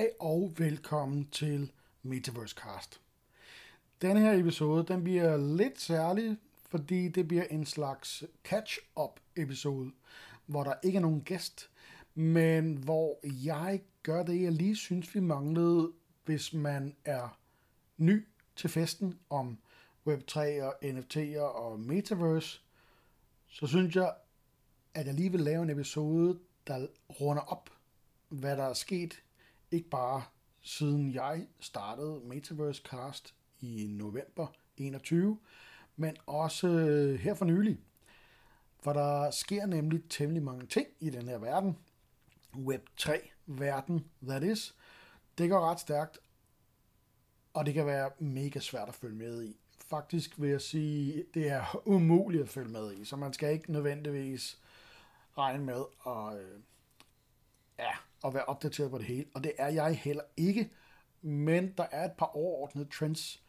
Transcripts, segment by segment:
Hej og velkommen til Metaverse Cast. Denne her episode, den bliver lidt særlig, fordi det bliver en slags catch-up episode, hvor der ikke er nogen gæst, men hvor jeg gør det, jeg lige synes, vi manglede, hvis man er ny til festen om Web3 og NFT'er og Metaverse, så synes jeg, at jeg lige vil lave en episode, der runder op, hvad der er sket, ikke bare siden jeg startede Metaverse Cast i november 21, men også øh, her for nylig. For der sker nemlig temmelig mange ting i den her verden. Web 3-verden, that is. Det går ret stærkt, og det kan være mega svært at følge med i. Faktisk vil jeg sige, det er umuligt at følge med i, så man skal ikke nødvendigvis regne med at, øh, ja, at være opdateret på det hele. Og det er jeg heller ikke, men der er et par overordnede trends.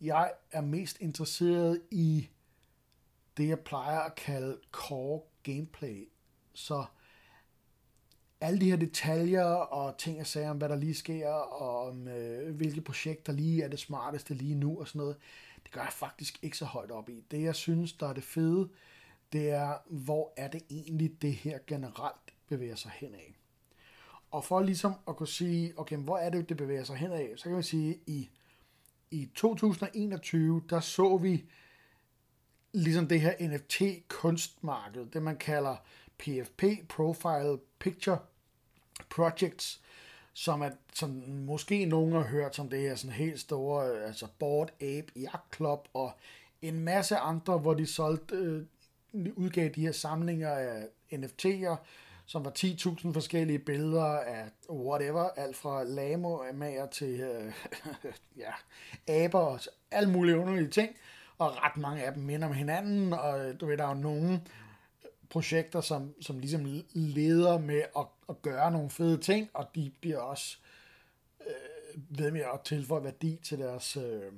Jeg er mest interesseret i det, jeg plejer at kalde core gameplay. Så alle de her detaljer og ting og sager om, hvad der lige sker, og om øh, hvilke projekter lige er det smarteste lige nu og sådan noget, det gør jeg faktisk ikke så højt op i. Det, jeg synes, der er det fede, det er, hvor er det egentlig, det her generelt bevæger sig henad. Og for ligesom at kunne sige, okay, hvor er det, det bevæger sig henad, så kan man sige, i, i 2021, der så vi ligesom det her NFT-kunstmarked, det man kalder PFP, Profile Picture Projects, som, er, som måske nogen har hørt som det her sådan helt store, altså Board Ape Yacht Club og en masse andre, hvor de solgte, øh, udgav de her samlinger af NFT'er, som var 10.000 forskellige billeder af whatever, alt fra lamo-mager til øh, ja, aber og alle mulige underlige ting, og ret mange af dem minder om hinanden, og øh, du ved, der er jo nogle projekter, som, som ligesom leder med at, at gøre nogle fede ting, og de bliver også øh, ved med at tilføje værdi til deres øh,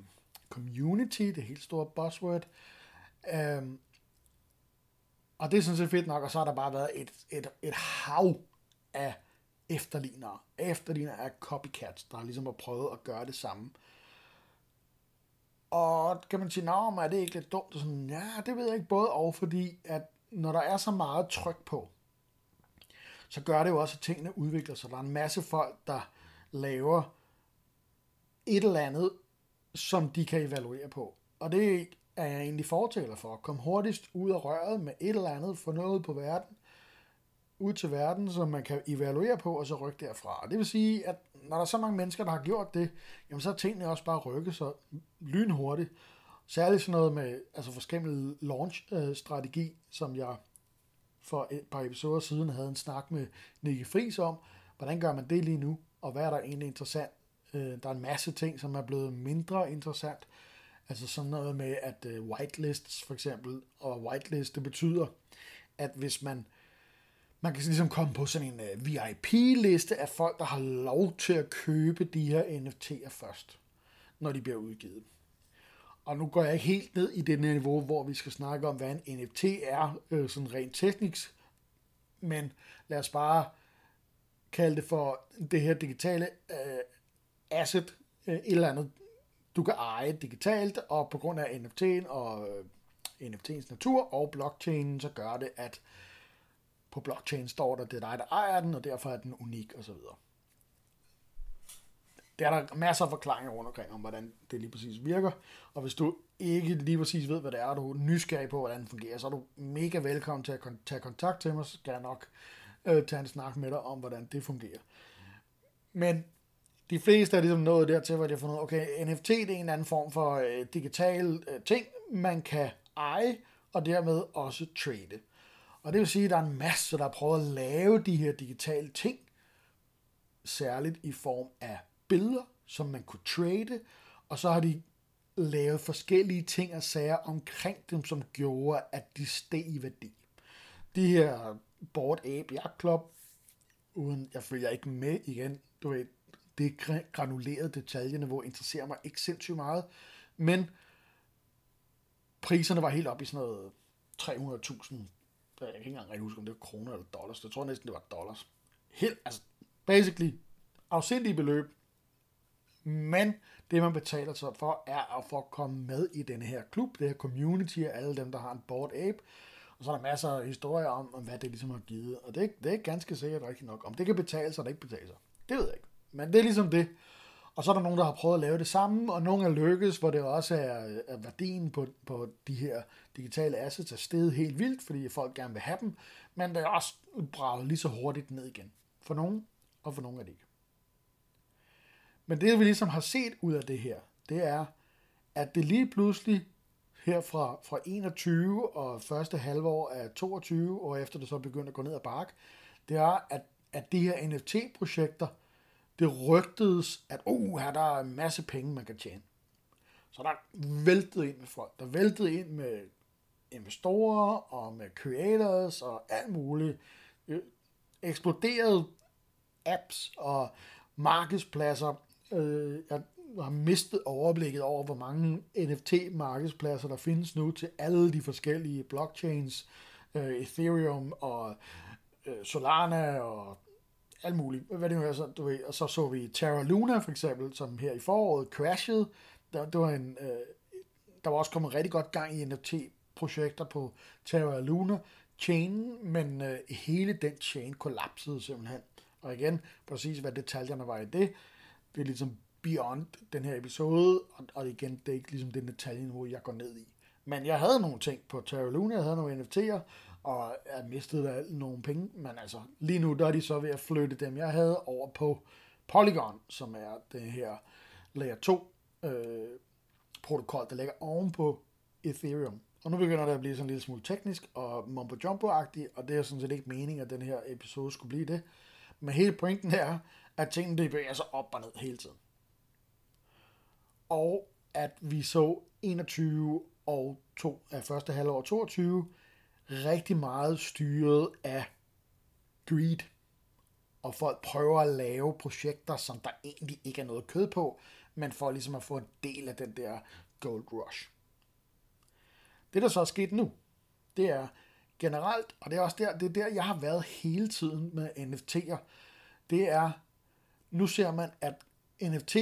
community, det helt store buzzword. Øh, og det er sådan set fedt nok, og så har der bare været et, et, et hav af efterlignere. Efterlignere af copycats, der ligesom har prøvet at gøre det samme. Og kan man sige, nå, er det ikke lidt dumt? Sådan, ja, det ved jeg ikke. Både og, fordi at når der er så meget tryk på, så gør det jo også, at tingene udvikler sig. Der er en masse folk, der laver et eller andet, som de kan evaluere på. Og det er jeg egentlig fortaler for. Kom hurtigst ud af røret med et eller andet, få noget på verden, ud til verden, som man kan evaluere på, og så rykke derfra. Det vil sige, at når der er så mange mennesker, der har gjort det, jamen så er tingene også bare rykket så lynhurtigt. Særligt sådan noget med altså forskellige launch-strategi, som jeg for et par episoder siden havde en snak med Nicky Friis om. Hvordan gør man det lige nu, og hvad er der egentlig interessant? Øh, der er en masse ting, som er blevet mindre interessant. Altså sådan noget med, at øh, whitelists for eksempel, og whitelist, det betyder, at hvis man man kan ligesom komme på sådan en øh, VIP-liste af folk, der har lov til at købe de her NFT'er først, når de bliver udgivet. Og nu går jeg ikke helt ned i det niveau, hvor vi skal snakke om, hvad en NFT er, øh, sådan rent teknisk. Men lad os bare kalde det for det her digitale øh, asset, øh, et eller andet, du kan eje digitalt, og på grund af NFT'en og øh, NFT'ens natur og blockchainen, så gør det, at på blockchain står der, det er dig, der ejer den, og derfor er den unik osv Der er der masser af forklaringer rundt omkring, om hvordan det lige præcis virker. Og hvis du ikke lige præcis ved, hvad det er, og du er nysgerrig på, hvordan det fungerer, så er du mega velkommen til at tage kontakt til mig, så skal jeg nok øh, tage en snak med dig om, hvordan det fungerer. Men de fleste er ligesom nået dertil, hvor de har fundet okay, NFT det er en anden form for øh, digital øh, ting, man kan eje, og dermed også trade. Og det vil sige, at der er en masse, der har prøvet at lave de her digitale ting, særligt i form af billeder, som man kunne trade, og så har de lavet forskellige ting og sager omkring dem, som gjorde, at de steg i værdi. De her Board Ape Yacht Club, uden jeg følger ikke med igen, du ved, det granulerede detaljeniveau interesserer mig ikke sindssygt meget, men priserne var helt op i sådan noget 300.000, jeg kan ikke engang rigtig huske, om det var kroner eller dollars, jeg tror næsten, det var dollars. Helt, altså, basically afsindige beløb, men det, man betaler sig for, er at få komme med i den her klub, det her community af alle dem, der har en board ape. Og så er der masser af historier om, om hvad det ligesom har givet. Og det, det er ganske sikkert rigtigt nok. Om det kan betale sig, eller ikke betale sig, det ved jeg ikke. Men det er ligesom det. Og så er der nogen, der har prøvet at lave det samme, og nogen er lykkes, hvor det også er, er værdien på, på de her digitale assets er steget helt vildt, fordi folk gerne vil have dem, men det er også braget lige så hurtigt ned igen. For nogen, og for nogen er det ikke. Men det, vi ligesom har set ud af det her, det er, at det lige pludselig her fra, fra 21 og første halvår af 22, og efter det så begyndte at gå ned ad bark, det er, at, at de her NFT-projekter, det rygtedes, at oh, her der er en masse penge, man kan tjene. Så der væltede ind med folk. Der væltede ind med investorer og med creators og alt muligt. Øh, eksploderede apps og markedspladser. Øh, jeg har mistet overblikket over, hvor mange NFT-markedspladser der findes nu til alle de forskellige blockchains, øh, Ethereum og Solana og alt muligt. Hvad det nu er, så, du ved, og så så vi Terra Luna for eksempel, som her i foråret crashede. Der, det var en, øh, der var også kommet rigtig godt gang i NFT-projekter på Terra Luna chain, men øh, hele den chain kollapsede simpelthen. Og igen, præcis hvad detaljerne var i det, det er ligesom beyond den her episode, og, og igen, det er ikke ligesom den detalje, jeg går ned i. Men jeg havde nogle ting på Terra Luna, jeg havde nogle NFT'er, og jeg mistede nogle penge, men altså lige nu der er de så ved at flytte dem, jeg havde over på Polygon, som er det her layer 2 øh, protokol, der ligger oven på Ethereum. Og nu begynder det at blive sådan en lille smule teknisk og mumbo jumbo agtigt og det er sådan set ikke meningen, at den her episode skulle blive det. Men hele pointen er, at tingene det bevæger sig op og ned hele tiden. Og at vi så 21 og to, af første halvår 22 rigtig meget styret af greed. Og folk prøver at lave projekter, som der egentlig ikke er noget kød på, men for ligesom at få en del af den der gold rush. Det, der så er sket nu, det er generelt, og det er også der, det er der, jeg har været hele tiden med NFT'er, det er, nu ser man, at NFT,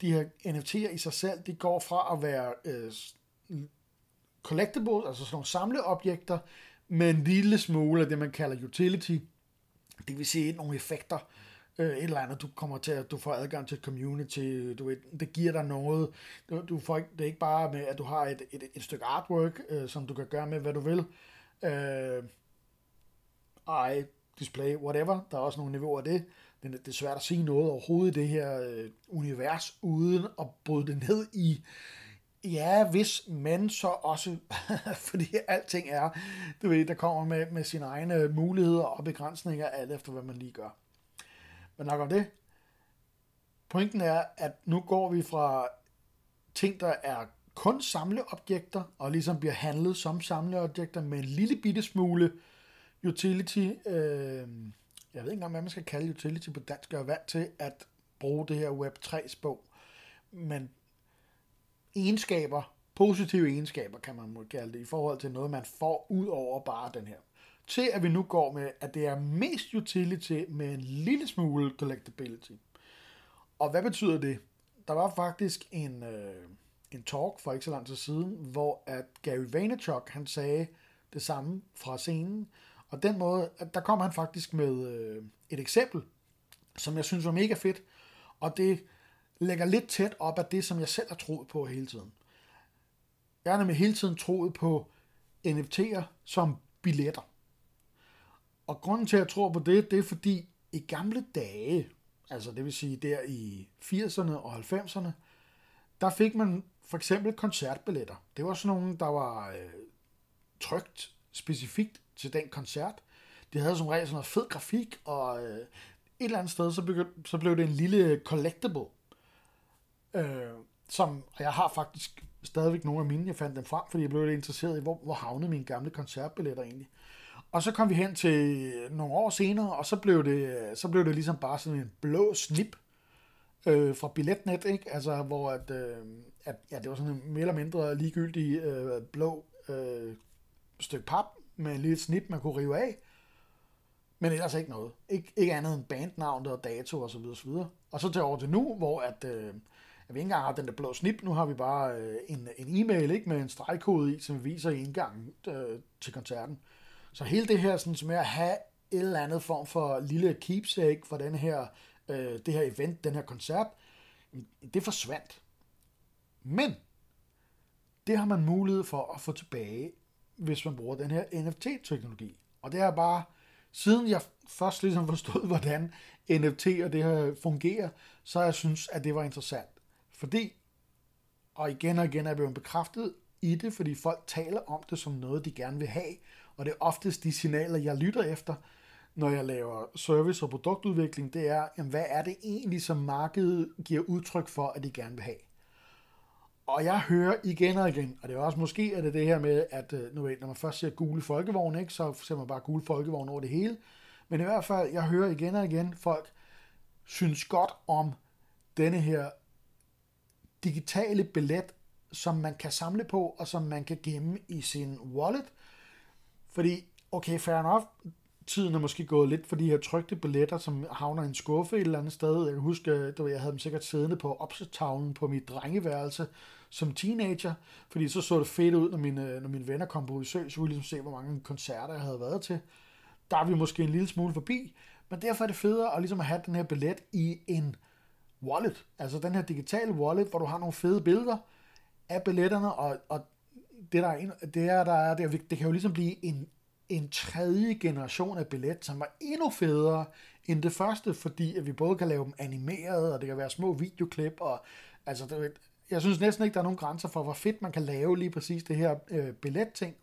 de her NFT'er i sig selv, de går fra at være øh, collectibles, altså sådan nogle samleobjekter, med en lille smule af det, man kalder utility. Det vil sige nogle effekter, øh, et eller andet, du kommer til, at du får adgang til et community, du ved, det giver dig noget. Du, du får ikke, det er ikke bare med, at du har et, et, et stykke artwork, øh, som du kan gøre med, hvad du vil. Øh, ej, display, whatever. Der er også nogle niveauer af det. Det er svært at sige noget overhovedet i det her øh, univers, uden at bryde det ned i Ja, hvis, men så også, fordi alting er, du ved, der kommer med, med sine egne muligheder og begrænsninger, alt efter hvad man lige gør. Men nok om det. Pointen er, at nu går vi fra ting, der er kun samleobjekter, og ligesom bliver handlet som samleobjekter med en lille bitte smule utility. Øh, jeg ved ikke engang, hvad man skal kalde utility på dansk. Jeg er vant til at bruge det her Web3-sprog. Men egenskaber, positive egenskaber, kan man måske kalde det, i forhold til noget, man får ud over bare den her. Til at vi nu går med, at det er mest utility med en lille smule collectability. Og hvad betyder det? Der var faktisk en, øh, en talk for ikke så lang tid siden, hvor at Gary Vaynerchuk, han sagde det samme fra scenen, og den måde, at der kom han faktisk med øh, et eksempel, som jeg synes var mega fedt, og det lægger lidt tæt op af det, som jeg selv har troet på hele tiden. Jeg har nemlig hele tiden troet på NFT'er som billetter. Og grunden til, at jeg tror på det, det er fordi i gamle dage, altså det vil sige der i 80'erne og 90'erne, der fik man for eksempel koncertbilletter. Det var sådan nogle, der var øh, trygt specifikt til den koncert. Det havde som regel sådan noget fed grafik, og øh, et eller andet sted, så, begyndte, så blev det en lille collectible. Øh, som, og jeg har faktisk stadigvæk nogle af mine, jeg fandt dem frem, fordi jeg blev lidt interesseret i, hvor, hvor havnede mine gamle koncertbilletter egentlig. Og så kom vi hen til nogle år senere, og så blev det, så blev det ligesom bare sådan en blå snip øh, fra Billetnet, ikke? Altså, hvor at, øh, at, ja, det var sådan en mere eller mindre ligegyldig øh, blå øh, stykke pap med en lille snip, man kunne rive af. Men ellers ikke noget. Ik- ikke andet end bandnavn og dato og så videre, så videre. Og så til over til nu, hvor at, øh, at vi ikke engang har den der blå snip. Nu har vi bare øh, en, en e-mail ikke, med en stregkode i, som viser indgangen øh, til koncerten. Så hele det her sådan, med at have et eller andet form for lille keepsake for den her, øh, det her event, den her koncert, det forsvandt. Men det har man mulighed for at få tilbage, hvis man bruger den her NFT-teknologi. Og det er bare, siden jeg først ligesom forstod, hvordan NFT og det her fungerer, så jeg synes, at det var interessant. Fordi, og igen og igen er blevet bekræftet i det, fordi folk taler om det som noget, de gerne vil have, og det er oftest de signaler, jeg lytter efter, når jeg laver service og produktudvikling, det er, jamen, hvad er det egentlig, som markedet giver udtryk for, at de gerne vil have. Og jeg hører igen og igen, og det er også måske er det det her med, at øh, nu ved, når man først ser gule folkevogne, ikke, så ser man bare gule folkevogne over det hele. Men i hvert fald, jeg hører igen og igen, folk synes godt om denne her digitale billet, som man kan samle på, og som man kan gemme i sin wallet. Fordi, okay, fair enough, tiden er måske gået lidt for de her trygte billetter, som havner i en skuffe et eller andet sted. Jeg kan huske, øh, at jeg havde dem sikkert siddende på opsatstavlen på mit drengeværelse som teenager, fordi så så det fedt ud, når mine, øh, når mine venner kom på besøg, så kunne jeg ligesom se, hvor mange koncerter jeg havde været til. Der er vi måske en lille smule forbi, men derfor er det federe at ligesom have den her billet i en wallet, altså den her digitale wallet, hvor du har nogle fede billeder af billetterne, og, og det, der er, det, er, der er, det, det kan jo ligesom blive en, en tredje generation af billet, som var endnu federe end det første, fordi at vi både kan lave dem animeret, og det kan være små videoklip, og altså, det, jeg synes næsten ikke, der er nogen grænser for, hvor fedt man kan lave lige præcis det her øh, billetting.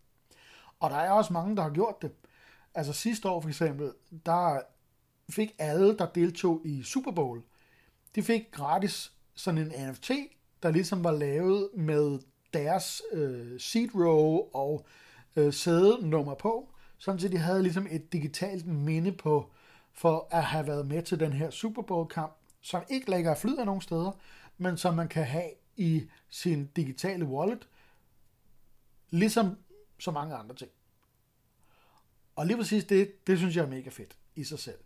Og der er også mange, der har gjort det. Altså sidste år for eksempel, der fik alle, der deltog i Super Bowl, de fik gratis sådan en NFT, der ligesom var lavet med deres øh, seat row og øh, sædenummer på, sådan så de havde ligesom et digitalt minde på, for at have været med til den her Super Bowl-kamp, som ikke lægger flyder nogen steder, men som man kan have i sin digitale wallet, ligesom så mange andre ting. Og lige præcis det, det synes jeg er mega fedt i sig selv.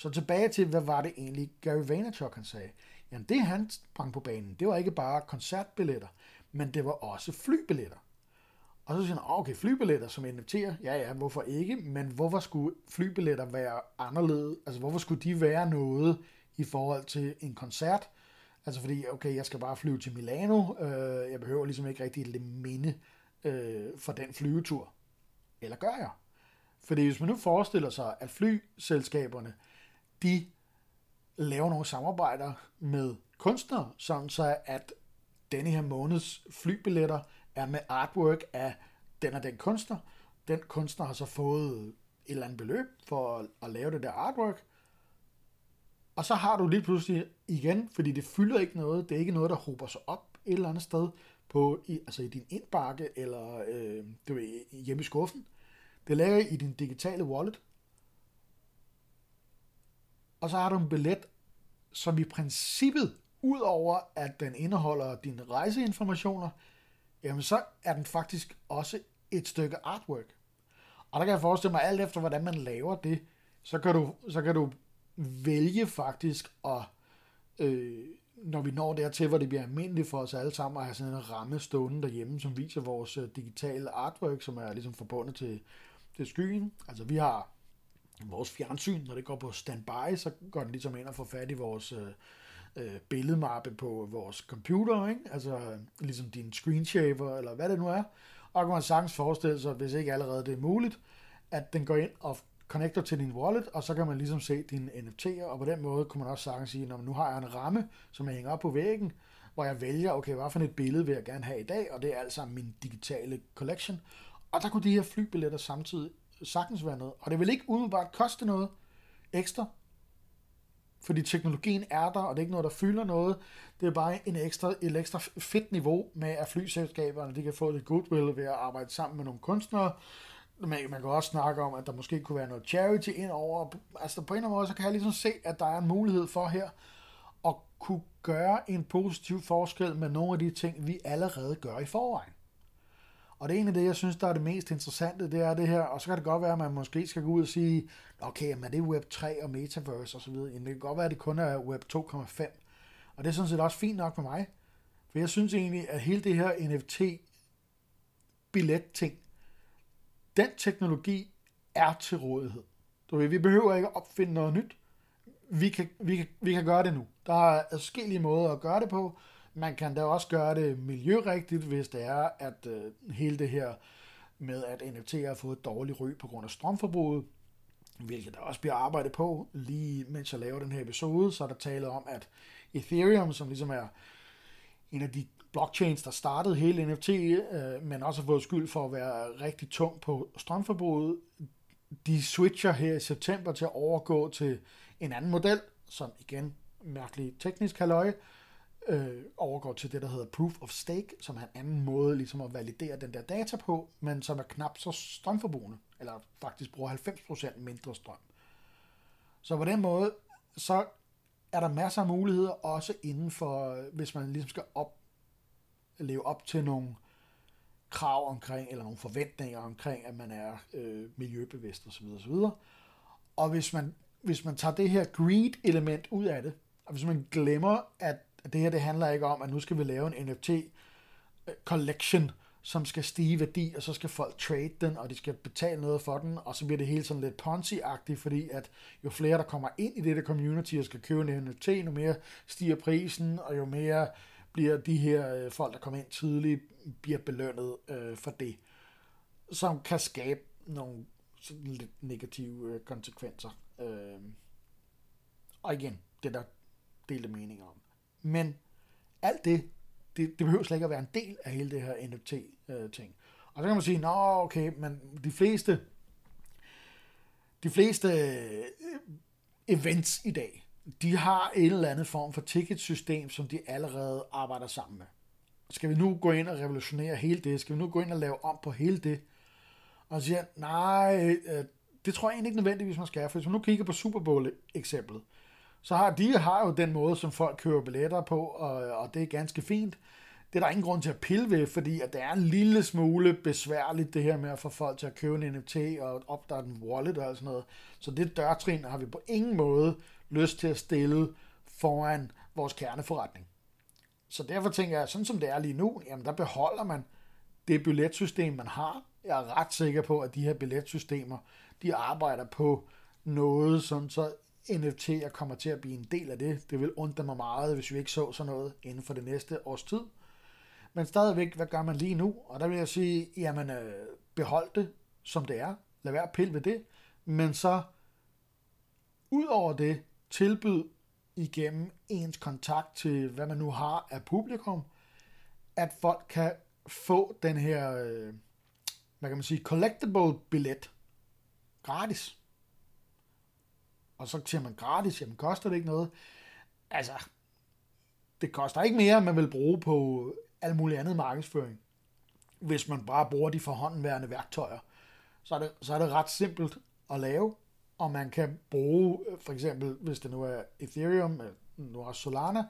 Så tilbage til, hvad var det egentlig, Gary Vaynerchuk han sagde? Jamen det han sprang på banen, det var ikke bare koncertbilletter, men det var også flybilletter. Og så siger han, ah, okay, flybilletter som NFT'er, ja ja, hvorfor ikke? Men hvorfor skulle flybilletter være anderledes? Altså hvorfor skulle de være noget i forhold til en koncert? Altså fordi, okay, jeg skal bare flyve til Milano, øh, jeg behøver ligesom ikke rigtig et minde øh, for den flyvetur. Eller gør jeg? Fordi hvis man nu forestiller sig, at flyselskaberne, de laver nogle samarbejder med kunstnere, sådan så at denne her måneds flybilletter er med artwork af den og den kunstner. Den kunstner har så fået et eller andet beløb for at, lave det der artwork. Og så har du lige pludselig igen, fordi det fylder ikke noget, det er ikke noget, der hober sig op et eller andet sted på, i, altså i din indbakke eller øh, du ved, hjemme i skuffen. Det lager i din digitale wallet. Og så har du en billet, som i princippet, udover at den indeholder dine rejseinformationer, jamen så er den faktisk også et stykke artwork. Og der kan jeg forestille mig, alt efter hvordan man laver det, så kan du, så kan du vælge faktisk at, øh, når vi når dertil, hvor det bliver almindeligt for os alle sammen at have sådan en ramme stående derhjemme, som viser vores øh, digitale artwork, som er ligesom forbundet til, til skyen. Altså vi har vores fjernsyn, når det går på standby, så går den ligesom ind og får fat i vores øh, øh, billedmappe på vores computer, ikke? altså ligesom din screenshaver, eller hvad det nu er. Og kan man sagtens forestille sig, hvis ikke allerede det er muligt, at den går ind og connecter til din wallet, og så kan man ligesom se dine NFT'er, og på den måde kunne man også sagtens sige, at nu har jeg en ramme, som jeg hænger op på væggen, hvor jeg vælger, okay, hvad for et billede vil jeg gerne have i dag, og det er altså min digitale collection. Og der kunne de her flybilletter samtidig sagtens være noget. Og det vil ikke umiddelbart koste noget ekstra, fordi teknologien er der, og det er ikke noget, der fylder noget. Det er bare en ekstra, et ekstra fedt niveau med, at flyselskaberne de kan få lidt goodwill ved at arbejde sammen med nogle kunstnere. Men man kan også snakke om, at der måske kunne være noget charity ind over. Altså på en eller anden måde, så kan jeg ligesom se, at der er en mulighed for her at kunne gøre en positiv forskel med nogle af de ting, vi allerede gør i forvejen. Og det er egentlig det, jeg synes, der er det mest interessante, det er det her, og så kan det godt være, at man måske skal gå ud og sige, okay, men det er Web 3 og Metaverse osv., men det kan godt være, at det kun er Web 2,5. Og det er sådan set også fint nok for mig, for jeg synes egentlig, at hele det her NFT-billet-ting, den teknologi er til rådighed. Du ved, vi behøver ikke at opfinde noget nyt. Vi kan, vi, kan, vi kan gøre det nu. Der er forskellige måder at gøre det på. Man kan da også gøre det miljørigtigt, hvis det er, at øh, hele det her med, at NFT'er har fået et dårligt ry på grund af strømforbruget, hvilket der også bliver arbejdet på, lige mens jeg laver den her episode, så er der tale om, at Ethereum, som ligesom er en af de blockchains, der startede hele NFT, øh, men også har fået skyld for at være rigtig tung på strømforbruget, de switcher her i september til at overgå til en anden model, som igen, mærkelig teknisk halvøje, øh, Øh, overgår til det, der hedder proof of stake, som er en anden måde ligesom at validere den der data på, men som er knap så strømforbrugende, eller faktisk bruger 90% mindre strøm. Så på den måde, så er der masser af muligheder, også inden for, hvis man ligesom skal op, leve op til nogle krav omkring, eller nogle forventninger omkring, at man er øh, miljøbevidst osv. osv. Og hvis man, hvis man tager det her greed-element ud af det, og hvis man glemmer, at det her det handler ikke om, at nu skal vi lave en NFT øh, collection, som skal stige værdi, og så skal folk trade den, og de skal betale noget for den, og så bliver det hele sådan lidt Ponzi-agtigt, fordi at jo flere, der kommer ind i det der community og skal købe en NFT, jo mere stiger prisen, og jo mere bliver de her øh, folk, der kommer ind tidligt, bliver belønnet øh, for det, som kan skabe nogle sådan lidt negative øh, konsekvenser. Øh, og igen, det der delte meninger om. Men alt det, det, det behøver slet ikke at være en del af hele det her NFT-ting. Øh, og så kan man sige, nå okay, men de fleste, de fleste øh, events i dag, de har en eller anden form for ticketsystem, som de allerede arbejder sammen med. Skal vi nu gå ind og revolutionere hele det? Skal vi nu gå ind og lave om på hele det? Og så siger nej, øh, det tror jeg egentlig ikke nødvendigvis, man skal. For hvis man nu kigger på Super Bowl-eksemplet, så har de har jo den måde, som folk køber billetter på, og, og det er ganske fint. Det er der ingen grund til at pille ved, fordi at det er en lille smule besværligt, det her med at få folk til at købe en NFT og opdage en wallet og sådan noget. Så det dørtrin har vi på ingen måde lyst til at stille foran vores kerneforretning. Så derfor tænker jeg, sådan som det er lige nu, jamen der beholder man det billetsystem, man har. Jeg er ret sikker på, at de her billetsystemer, de arbejder på noget, sådan så NFT'er kommer til at blive en del af det. Det vil undre mig meget, hvis vi ikke så sådan noget inden for det næste års tid. Men stadigvæk, hvad gør man lige nu? Og der vil jeg sige, jamen øh, behold det, som det er. Lad være at pille ved det. Men så, ud over det, tilbyd igennem ens kontakt til, hvad man nu har af publikum, at folk kan få den her, øh, hvad kan man sige, collectible billet gratis. Og så siger man gratis, jamen koster det ikke noget. Altså, det koster ikke mere, man vil bruge på alt muligt andet markedsføring, hvis man bare bruger de forhåndenværende værktøjer. Så er, det, så er det ret simpelt at lave, og man kan bruge, for eksempel, hvis det nu er Ethereum, nu er Solana,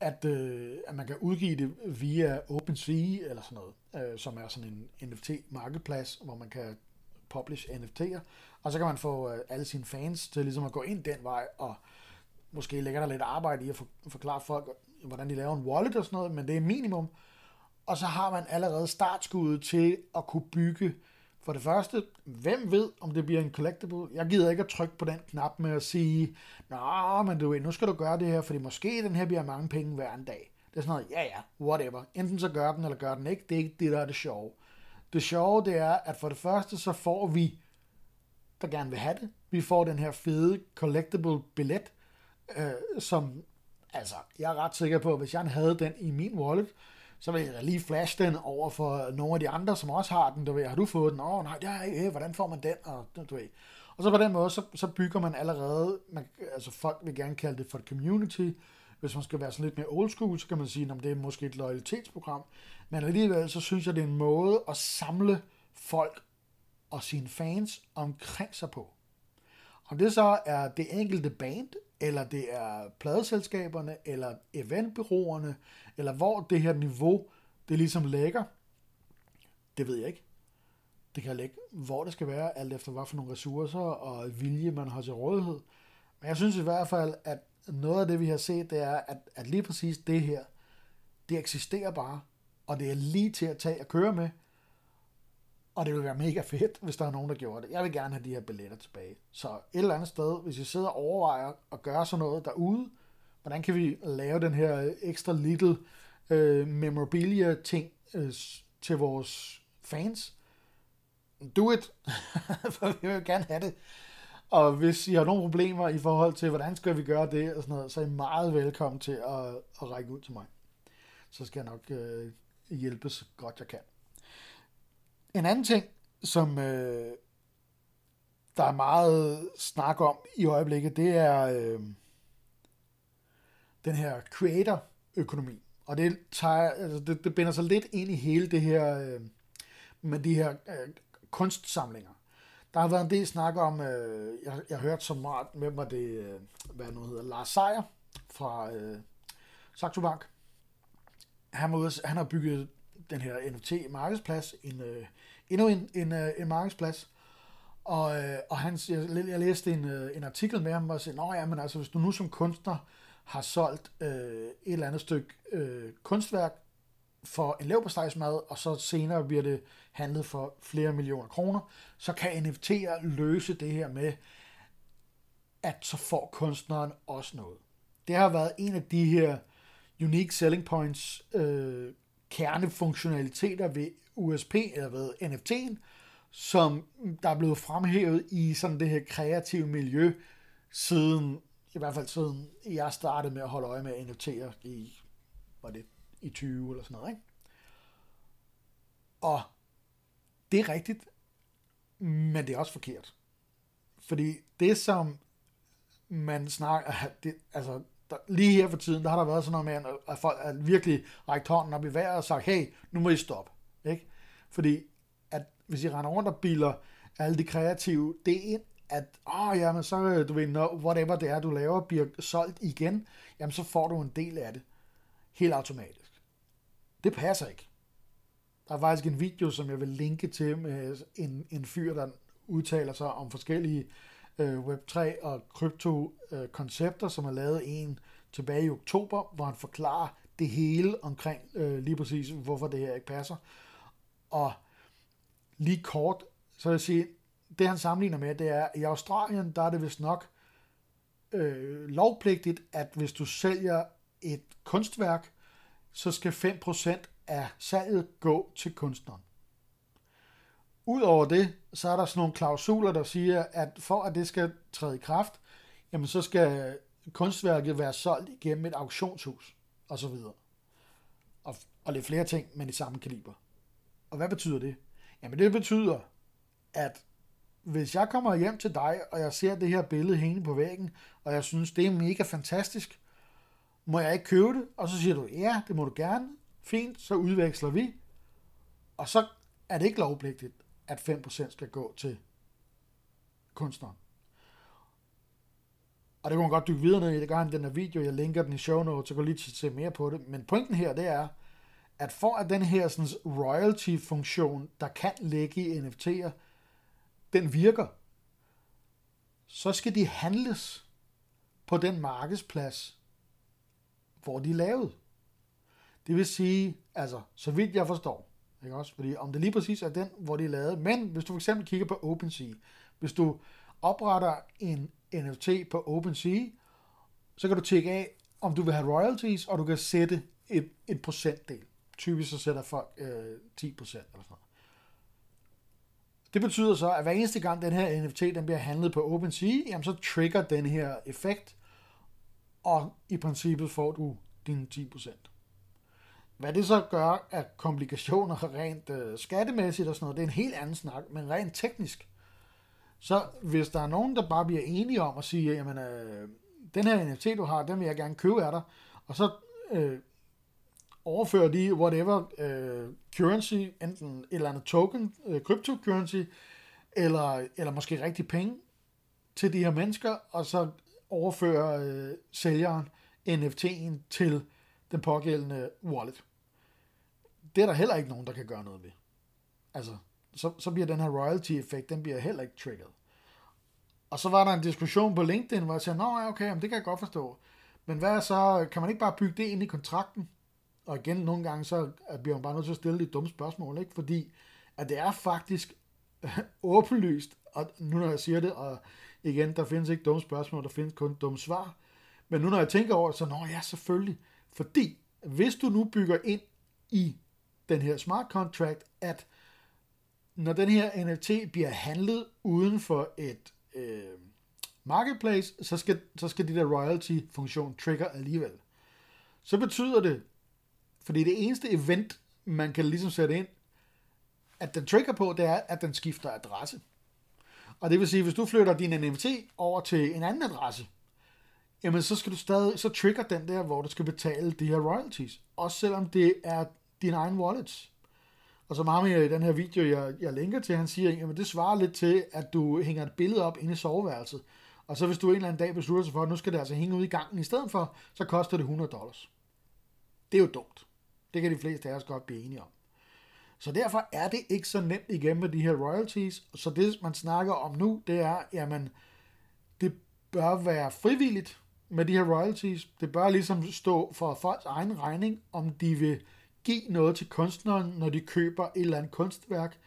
at, øh, at man kan udgive det via OpenSea eller sådan noget, øh, som er sådan en NFT-markedsplads, hvor man kan publish NFT'er, og så kan man få øh, alle sine fans til ligesom at gå ind den vej, og måske lægger der lidt arbejde i at forklare folk, hvordan de laver en wallet og sådan noget, men det er minimum. Og så har man allerede startskuddet til at kunne bygge for det første, hvem ved, om det bliver en collectible? Jeg gider ikke at trykke på den knap med at sige, Nå, men du ved, nu skal du gøre det her, fordi måske den her bliver mange penge hver en dag. Det er sådan noget, ja ja, whatever. Enten så gør den, eller gør den ikke. Det er ikke det, der er det sjove. Det sjove, det er, at for det første, så får vi, der gerne vil have det, vi får den her fede collectible billet, øh, som, altså, jeg er ret sikker på, at hvis jeg havde den i min wallet, så vil jeg lige flash den over for nogle af de andre, som også har den. Du ved, har du fået den? Åh oh, nej, det er ikke. Hvordan får man den? Og, du ved. og så på den måde, så, så bygger man allerede, man, altså folk vil gerne kalde det for et community. Hvis man skal være sådan lidt mere old school, så kan man sige, at det er måske et loyalitetsprogram. Men alligevel, så synes jeg, det er en måde at samle folk og sine fans omkring sig på. Om det så er det enkelte band, eller det er pladeselskaberne, eller eventbyråerne, eller hvor det her niveau, det ligesom lægger, Det ved jeg ikke. Det kan ligge, hvor det skal være, alt efter hvad for nogle ressourcer og vilje, man har til rådighed. Men jeg synes i hvert fald, at noget af det, vi har set, det er, at, at lige præcis det her, det eksisterer bare, og det er lige til at tage og køre med, og det vil være mega fedt, hvis der er nogen, der gjorde det. Jeg vil gerne have de her billetter tilbage. Så et eller andet sted, hvis I sidder og overvejer at gøre sådan noget derude, hvordan kan vi lave den her ekstra little øh, memorabilia ting øh, til vores fans? Do it, for vi vil gerne have det. Og hvis I har nogle problemer i forhold til, hvordan skal vi gøre det, og sådan noget, så er I meget velkommen til at, at række ud til mig. Så skal jeg nok øh, hjælpe så godt jeg kan. En anden ting, som øh, der er meget snak om i øjeblikket, det er øh, den her creator-økonomi. Og det, tager, altså det, det binder sig lidt ind i hele det her øh, med de her øh, kunstsamlinger. Der har været en del snak om, øh, jeg, jeg hørte hørt så meget, med mig det, øh, hvad nu hedder, Lars Seier fra øh, Saxo Bank. Han, ude, han har bygget den her NFT-markedsplads, en, øh, endnu en, en, øh, en markedsplads, og, øh, og han, jeg, jeg læste en, øh, en artikel med ham, og sagde, Nå ja, men altså, hvis du nu som kunstner har solgt øh, et eller andet stykke øh, kunstværk for en leverpostejsmad, og så senere bliver det handlet for flere millioner kroner, så kan NFT'er løse det her med, at så får kunstneren også noget. Det har været en af de her unique selling points, øh, kernefunktionaliteter ved USP, eller ved NFT'en, som der er blevet fremhævet i sådan det her kreative miljø, siden, i hvert fald siden jeg startede med at holde øje med NFT'er i, var det i 20 eller sådan noget, ikke? Og det er rigtigt, men det er også forkert. Fordi det, som man snakker, det, altså der, lige her for tiden, der har der været sådan noget med, at folk er virkelig rækket hånden op i vejret og sagt, hey, nu må I stoppe. Ikke? Fordi at hvis I render rundt og biler alle de kreative det ind, at åh, oh, jamen, så du ved, no, whatever det er, du laver, bliver solgt igen, jamen så får du en del af det. Helt automatisk. Det passer ikke. Der er faktisk en video, som jeg vil linke til med en, en fyr, der udtaler sig om forskellige øh, Øh, Web3 og krypto-koncepter, øh, som har lavet en tilbage i oktober, hvor han forklarer det hele omkring øh, lige præcis, hvorfor det her ikke passer. Og lige kort, så vil jeg sige, det han sammenligner med, det er, at i Australien, der er det vist nok øh, lovpligtigt, at hvis du sælger et kunstværk, så skal 5% af salget gå til kunstneren. Udover det, så er der sådan nogle klausuler, der siger, at for at det skal træde i kraft, jamen så skal kunstværket være solgt igennem et auktionshus, og så videre. Og, og lidt flere ting, men i samme kaliber. Og hvad betyder det? Jamen det betyder, at hvis jeg kommer hjem til dig, og jeg ser det her billede hænge på væggen, og jeg synes, det er mega fantastisk, må jeg ikke købe det? Og så siger du, ja, det må du gerne. Fint, så udveksler vi. Og så er det ikke lovpligtigt, at 5% skal gå til kunstneren. Og det kunne man godt dykke videre ned i, det gør han den her video, jeg linker den i show notes, så kan lige se mere på det. Men pointen her, det er, at for at den her sådan, royalty-funktion, der kan ligge i NFT'er, den virker, så skal de handles på den markedsplads, hvor de er lavet. Det vil sige, altså, så vidt jeg forstår, ikke også? Fordi om det lige præcis er den, hvor de er lavet, men hvis du for eksempel kigger på OpenSea, hvis du opretter en NFT på OpenSea, så kan du tjekke af, om du vil have royalties, og du kan sætte et, et procentdel. Typisk så sætter folk øh, 10% eller sådan noget. Det betyder så, at hver eneste gang den her NFT den bliver handlet på OpenSea, jamen så trigger den her effekt, og i princippet får du dine 10%. Hvad det så gør af komplikationer rent øh, skattemæssigt og sådan noget, det er en helt anden snak, men rent teknisk. Så hvis der er nogen, der bare bliver enige om at sige, jamen, øh, den her NFT, du har, den vil jeg gerne købe af dig, og så øh, overfører de whatever øh, currency, enten et eller andet token, øh, cryptocurrency, eller, eller måske rigtig penge til de her mennesker, og så overfører øh, sælgeren NFT'en til den pågældende wallet. Det er der heller ikke nogen, der kan gøre noget ved. Altså, så, så bliver den her royalty-effekt, den bliver heller ikke trigget. Og så var der en diskussion på LinkedIn, hvor jeg sagde, nå ja, okay, jamen, det kan jeg godt forstå. Men hvad så, kan man ikke bare bygge det ind i kontrakten? Og igen, nogle gange, så bliver man bare nødt til at stille de dumme spørgsmål, ikke? Fordi, at det er faktisk åbenlyst, og nu når jeg siger det, og igen, der findes ikke dumme spørgsmål, der findes kun dumme svar. Men nu når jeg tænker over det, så nå ja, selvfølgelig. Fordi, hvis du nu bygger ind i den her smart contract, at når den her NFT bliver handlet uden for et øh, marketplace, så skal, så skal de der royalty-funktion trigger alligevel. Så betyder det, fordi det eneste event, man kan ligesom sætte ind, at den trigger på, det er, at den skifter adresse. Og det vil sige, hvis du flytter din NFT over til en anden adresse, jamen så skal du stadig, så trigger den der, hvor du skal betale de her royalties. Også selvom det er din egen wallets. Og så ham i den her video, jeg, jeg linker til, han siger, at det svarer lidt til, at du hænger et billede op inde i soveværelset. Og så hvis du en eller anden dag beslutter sig for, at nu skal det altså hænge ud i gangen i stedet for, så koster det 100 dollars. Det er jo dumt. Det kan de fleste af os godt blive enige om. Så derfor er det ikke så nemt igen med de her royalties. Så det, man snakker om nu, det er, jamen, det bør være frivilligt med de her royalties. Det bør ligesom stå for folks egen regning, om de vil give noget til kunstneren, når de køber et eller andet kunstværk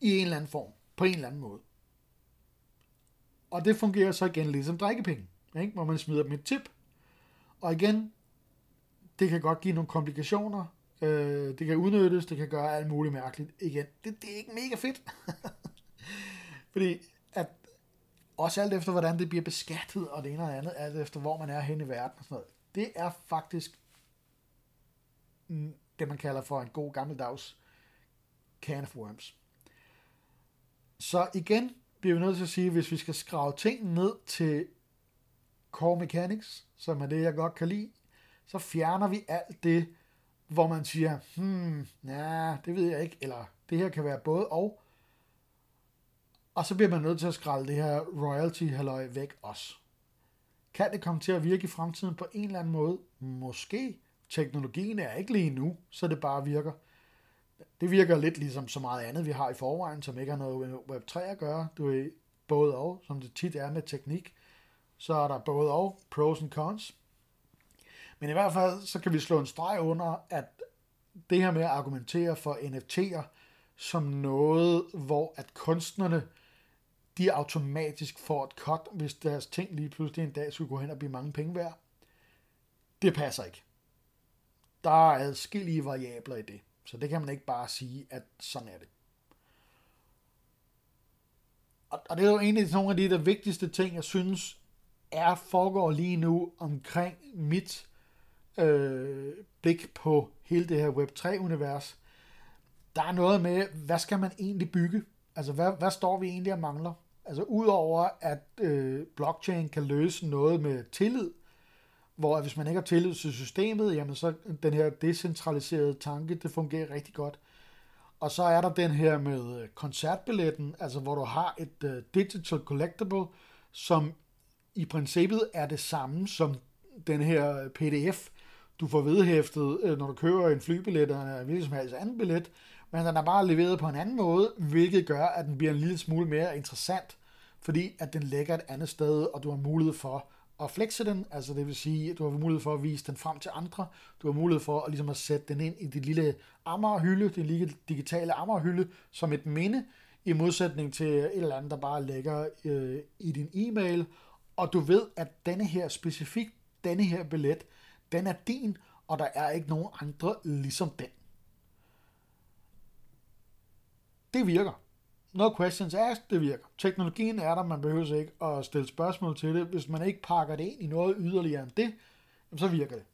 i en eller anden form, på en eller anden måde. Og det fungerer så igen ligesom drikkepenge, ikke? hvor man smider dem et tip. Og igen, det kan godt give nogle komplikationer. Øh, det kan udnyttes, det kan gøre alt muligt mærkeligt. Igen, det, det er ikke mega fedt. Fordi at også alt efter, hvordan det bliver beskattet, og det ene og det andet, alt efter, hvor man er hen i verden og sådan noget. Det er faktisk det, man kalder for en god gammeldags can of worms. Så igen bliver vi nødt til at sige, hvis vi skal skrave ting ned til core mechanics, som er det, jeg godt kan lide, så fjerner vi alt det, hvor man siger, hmm, ja, det ved jeg ikke, eller det her kan være både og. Og så bliver man nødt til at skralde det her royalty halløj væk også. Kan det komme til at virke i fremtiden på en eller anden måde? Måske. Teknologien er ikke lige nu, så det bare virker. Det virker lidt ligesom så meget andet, vi har i forvejen, som ikke har noget med Web3 at gøre. Du er både og, som det tit er med teknik. Så er der både og, pros and cons. Men i hvert fald, så kan vi slå en streg under, at det her med at argumentere for NFT'er som noget, hvor at kunstnerne, de automatisk får et cut, hvis deres ting lige pludselig en dag skulle gå hen og blive mange penge værd. Det passer ikke. Der er adskillige variabler i det. Så det kan man ikke bare sige, at sådan er det. Og, og det er jo egentlig nogle af de der vigtigste ting, jeg synes, er foregår lige nu omkring mit øh, blik på hele det her Web3-univers. Der er noget med, hvad skal man egentlig bygge? Altså, hvad, hvad står vi egentlig og mangler? Altså, udover at øh, blockchain kan løse noget med tillid, hvor hvis man ikke har tillid til systemet, jamen så den her decentraliserede tanke, det fungerer rigtig godt. Og så er der den her med øh, koncertbilletten, altså hvor du har et uh, digital collectible, som i princippet er det samme som den her pdf, du får vedhæftet, øh, når du køber en flybillet eller en hvilken som helst anden billet, men den er bare leveret på en anden måde, hvilket gør, at den bliver en lille smule mere interessant, fordi at den ligger et andet sted, og du har mulighed for at flexe den, altså det vil sige, at du har mulighed for at vise den frem til andre, du har mulighed for at, ligesom at sætte den ind i dit lille Amager-hylde, din lille digitale Amager-hylde, som et minde, i modsætning til et eller andet, der bare ligger øh, i din e-mail, og du ved, at denne her specifik, denne her billet, den er din, og der er ikke nogen andre ligesom den. Det virker. No questions asked, det virker. Teknologien er der, man behøver ikke at stille spørgsmål til det. Hvis man ikke pakker det ind i noget yderligere end det, så virker det.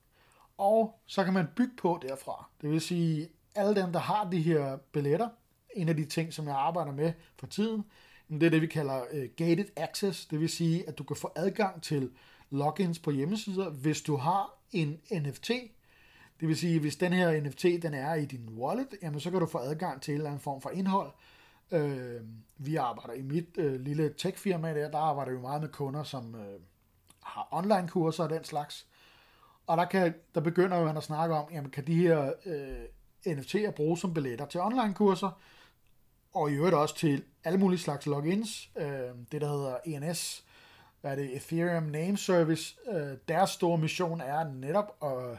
Og så kan man bygge på derfra. Det vil sige, alle dem, der har de her billetter, en af de ting, som jeg arbejder med for tiden, det er det, vi kalder uh, gated access. Det vil sige, at du kan få adgang til logins på hjemmesider, hvis du har en NFT. Det vil sige, hvis den her NFT den er i din wallet, jamen så kan du få adgang til en eller anden form for indhold, Øh, vi arbejder i mit øh, lille tech-firma der, der arbejder vi meget med kunder, som øh, har online-kurser og den slags. Og der, kan, der begynder jo han at snakke om, jamen kan de her øh, NFT'er bruges som billetter til online-kurser, og i øvrigt også til alle mulige slags logins. Øh, det, der hedder ENS, hvad er det, Ethereum Name Service, øh, deres store mission er netop at,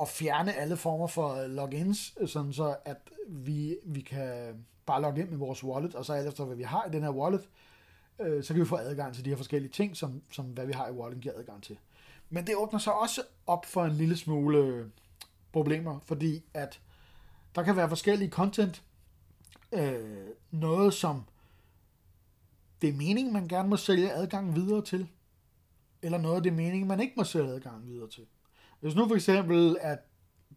at fjerne alle former for øh, logins, øh, sådan så at vi, vi kan bare logge ind med vores wallet, og så alt efter, hvad vi har i den her wallet, øh, så kan vi få adgang til de her forskellige ting, som, som hvad vi har i wallet giver adgang til. Men det åbner så også op for en lille smule øh, problemer, fordi at der kan være forskellige content, øh, noget som det er meningen, man gerne må sælge adgang videre til, eller noget, det er meningen, man ikke må sælge adgang videre til. Hvis nu for eksempel, at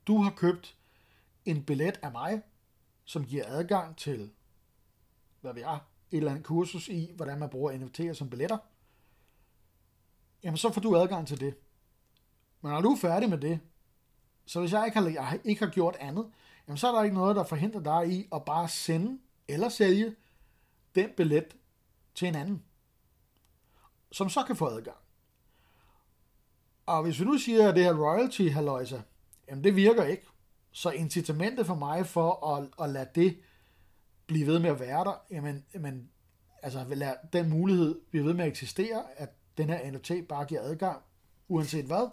du har købt en billet af mig, som giver adgang til, hvad vi er, et eller andet kursus i, hvordan man bruger NFT'er som billetter, jamen så får du adgang til det. Men når du er færdig med det, så hvis jeg ikke har, jeg ikke har gjort andet, jamen så er der ikke noget, der forhindrer dig i at bare sende eller sælge den billet til en anden, som så kan få adgang. Og hvis vi nu siger, at det her royalty haløjse, jamen det virker ikke. Så incitamentet for mig for at, at lade det blive ved med at være der, jamen, jamen altså lade den mulighed blive ved med at eksistere, at den her NFT bare giver adgang, uanset hvad,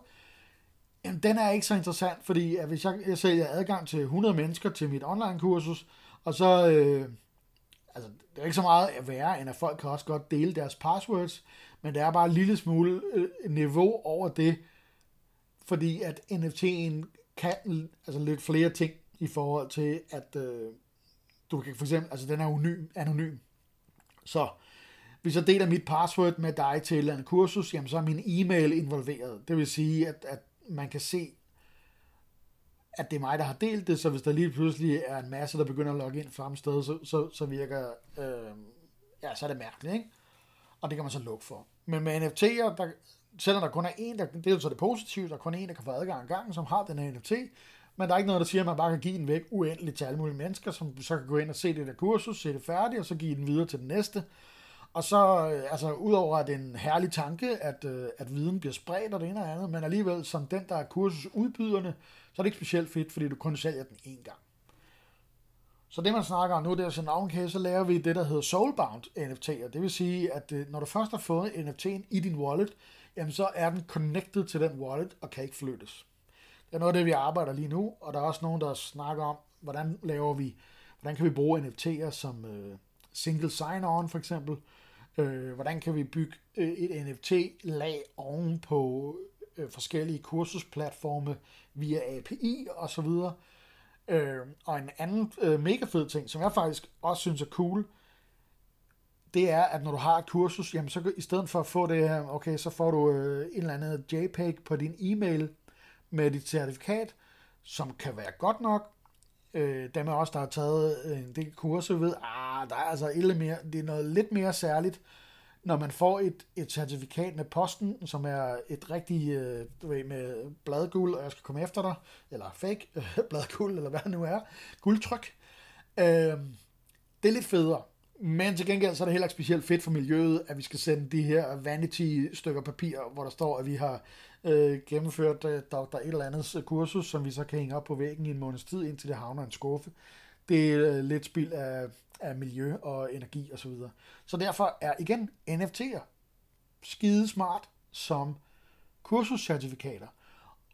jamen den er ikke så interessant, fordi at hvis jeg, jeg sælger adgang til 100 mennesker til mit online-kursus, og så, øh, altså det er ikke så meget at være, end at folk kan også godt dele deres passwords, men det er bare en lille smule øh, niveau over det, fordi at NFT'en kan altså lidt flere ting i forhold til, at øh, du kan for eksempel, altså den er anonym, anonym. Så hvis jeg deler mit password med dig til et eller andet kursus, jamen så er min e-mail involveret. Det vil sige, at, at man kan se, at det er mig, der har delt det, så hvis der lige pludselig er en masse, der begynder at logge ind samme sted, så, så, så virker, øh, ja, så er det mærkeligt, ikke? Og det kan man så lukke for. Men med NFT'er, der, selvom der kun er en, der, det er jo så det positive, der er kun en, der kan få adgang en gang, som har den her NFT, men der er ikke noget, der siger, at man bare kan give den væk uendeligt til alle mulige mennesker, som så kan gå ind og se det der kursus, se det færdigt, og så give den videre til den næste. Og så, øh, altså, udover at det er en herlig tanke, at, øh, at viden bliver spredt og det ene og andet, men alligevel som den, der er kursusudbyderne, så er det ikke specielt fedt, fordi du kun sælger den én gang. Så det, man snakker om nu, det er sådan, okay, så laver vi det, der hedder Soulbound NFT'er. Det vil sige, at øh, når du først har fået NFT'en i din wallet, jamen så er den connected til den wallet og kan ikke flyttes. Det er noget af det, vi arbejder lige nu, og der er også nogen, der snakker om, hvordan laver vi, hvordan kan vi bruge NFT'er som øh, single sign-on for eksempel, øh, Øh, hvordan kan vi bygge øh, et NFT-lag oven på øh, forskellige kursusplatforme via API og så videre. Øh, og en anden øh, mega fed ting, som jeg faktisk også synes er cool, det er, at når du har et kursus, jamen så i stedet for at få det her, okay, så får du øh, en eller anden JPEG på din e-mail med dit certifikat, som kan være godt nok. Øh, dem af også, der har taget en del kurser, ved, ah, der er altså lidt mere, det er noget lidt mere særligt, når man får et, et certifikat med posten, som er et rigtig, øh, du ved, med bladguld, og jeg skal komme efter dig, eller fake øh, bladguld, eller hvad det nu er, guldtryk. Øh, det er lidt federe. Men til gengæld så er det heller ikke specielt fedt for miljøet, at vi skal sende de her vanity-stykker papir, hvor der står, at vi har øh, gennemført øh, der, der et eller andet kursus, som vi så kan hænge op på væggen i en måneds tid, indtil det havner en skuffe. Det er øh, lidt spild af, af miljø og energi osv. Så, videre. så derfor er igen NFT'er skide smart som kursuscertifikater.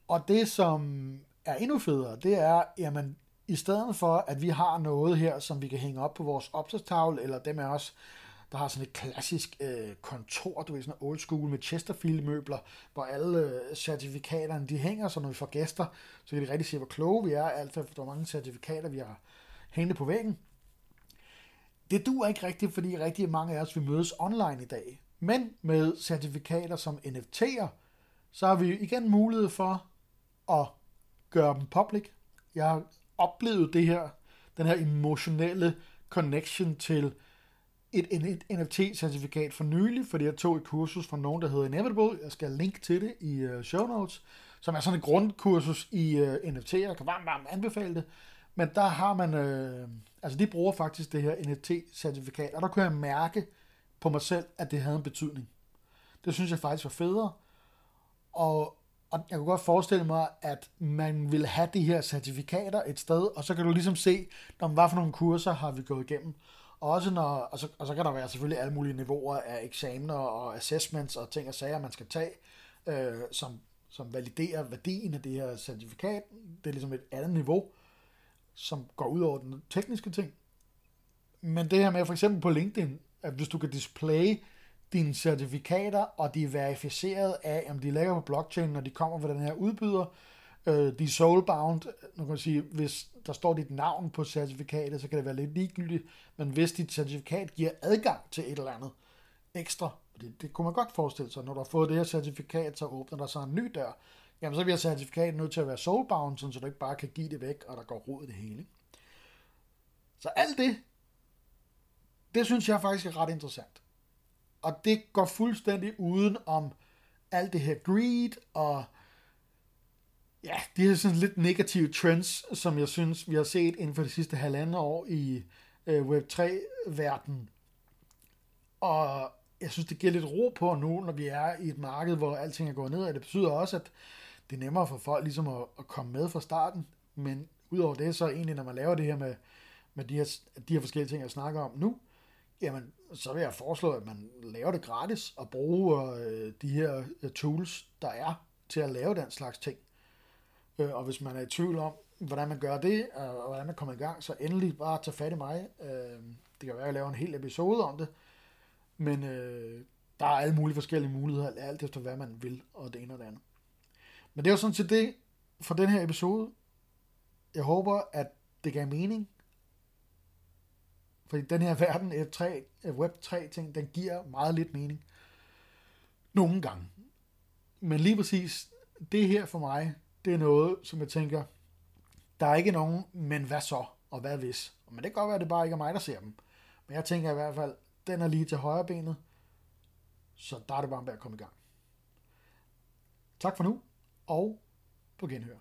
Og det, som er endnu federe, det er, jamen, i stedet for, at vi har noget her, som vi kan hænge op på vores opslagstavle, eller dem af os, der har sådan et klassisk øh, kontor, du ved, sådan old school med Chesterfield-møbler, hvor alle øh, certifikaterne, de hænger, så når vi får gæster, så kan de rigtig se, hvor kloge vi er, alt efter hvor mange certifikater vi har hængende på væggen. Det duer ikke rigtigt, fordi rigtig mange af os vil mødes online i dag. Men med certifikater som NFT'er, så har vi igen mulighed for at gøre dem public. Jeg har oplevet det her, den her emotionelle connection til et, et NFT-certifikat for nylig, fordi jeg tog et kursus fra nogen, der hedder Inevitable. Jeg skal linke til det i øh, show notes, som er sådan et grundkursus i uh. Jeg kan varmt, varmt anbefale det. Men der har man, øh, altså de bruger faktisk det her NFT-certifikat, og der kunne jeg mærke på mig selv, at det havde en betydning. Det synes jeg faktisk var federe. Og, Og jeg kunne godt forestille mig, at man vil have de her certifikater et sted, og så kan du ligesom se, når hvad for nogle kurser har vi gået igennem. Og, også når, og, så, og så kan der være selvfølgelig alle mulige niveauer af eksamener og assessments og ting og sager, man skal tage, øh, som, som validerer værdien af det her certifikat. Det er ligesom et andet niveau, som går ud over den tekniske ting. Men det her med for eksempel på LinkedIn, at hvis du kan display dine certifikater, og de er verificeret af, om de ligger på blockchain, når de kommer fra den her udbyder, øh, de er soulbound, nu kan man sige, hvis der står dit navn på certifikatet, så kan det være lidt ligegyldigt, men hvis dit certifikat giver adgang til et eller andet ekstra, det, det kunne man godt forestille sig, når du har fået det her certifikat, så åbner der sig en ny dør, jamen så bliver certifikatet nødt til at være soulbound, så du ikke bare kan give det væk, og der går rod i det hele. Så alt det, det synes jeg faktisk er ret interessant. Og det går fuldstændig uden om alt det her greed og ja, de her sådan lidt negative trends, som jeg synes, vi har set inden for de sidste halvandet år i øh, Web3-verdenen. Og jeg synes, det giver lidt ro på nu, når vi er i et marked, hvor alting er gået ned, og det betyder også, at det er nemmere for folk ligesom at, at komme med fra starten. Men udover det, så egentlig, når man laver det her med, med de, her, de her forskellige ting, jeg snakker om nu, jamen, så vil jeg foreslå, at man laver det gratis og bruger øh, de her øh, tools, der er til at lave den slags ting. Øh, og hvis man er i tvivl om, hvordan man gør det, og hvordan man kommer i gang, så endelig bare tage fat i mig. Øh, det kan være, at jeg laver en hel episode om det, men øh, der er alle mulige forskellige muligheder, alt efter hvad man vil, og det ene og det andet. Men det er sådan set det for den her episode. Jeg håber, at det gav mening, fordi den her verden, F3, øh, Web3 ting, den giver meget lidt mening. Nogle gange. Men lige præcis det her for mig, det er noget, som jeg tænker, der er ikke nogen, men hvad så, og hvad hvis? Men det kan godt være, at det bare ikke er mig, der ser dem. Men jeg tænker i hvert fald, den er lige til højre benet, så der er det bare med at komme i gang. Tak for nu, og på genhør.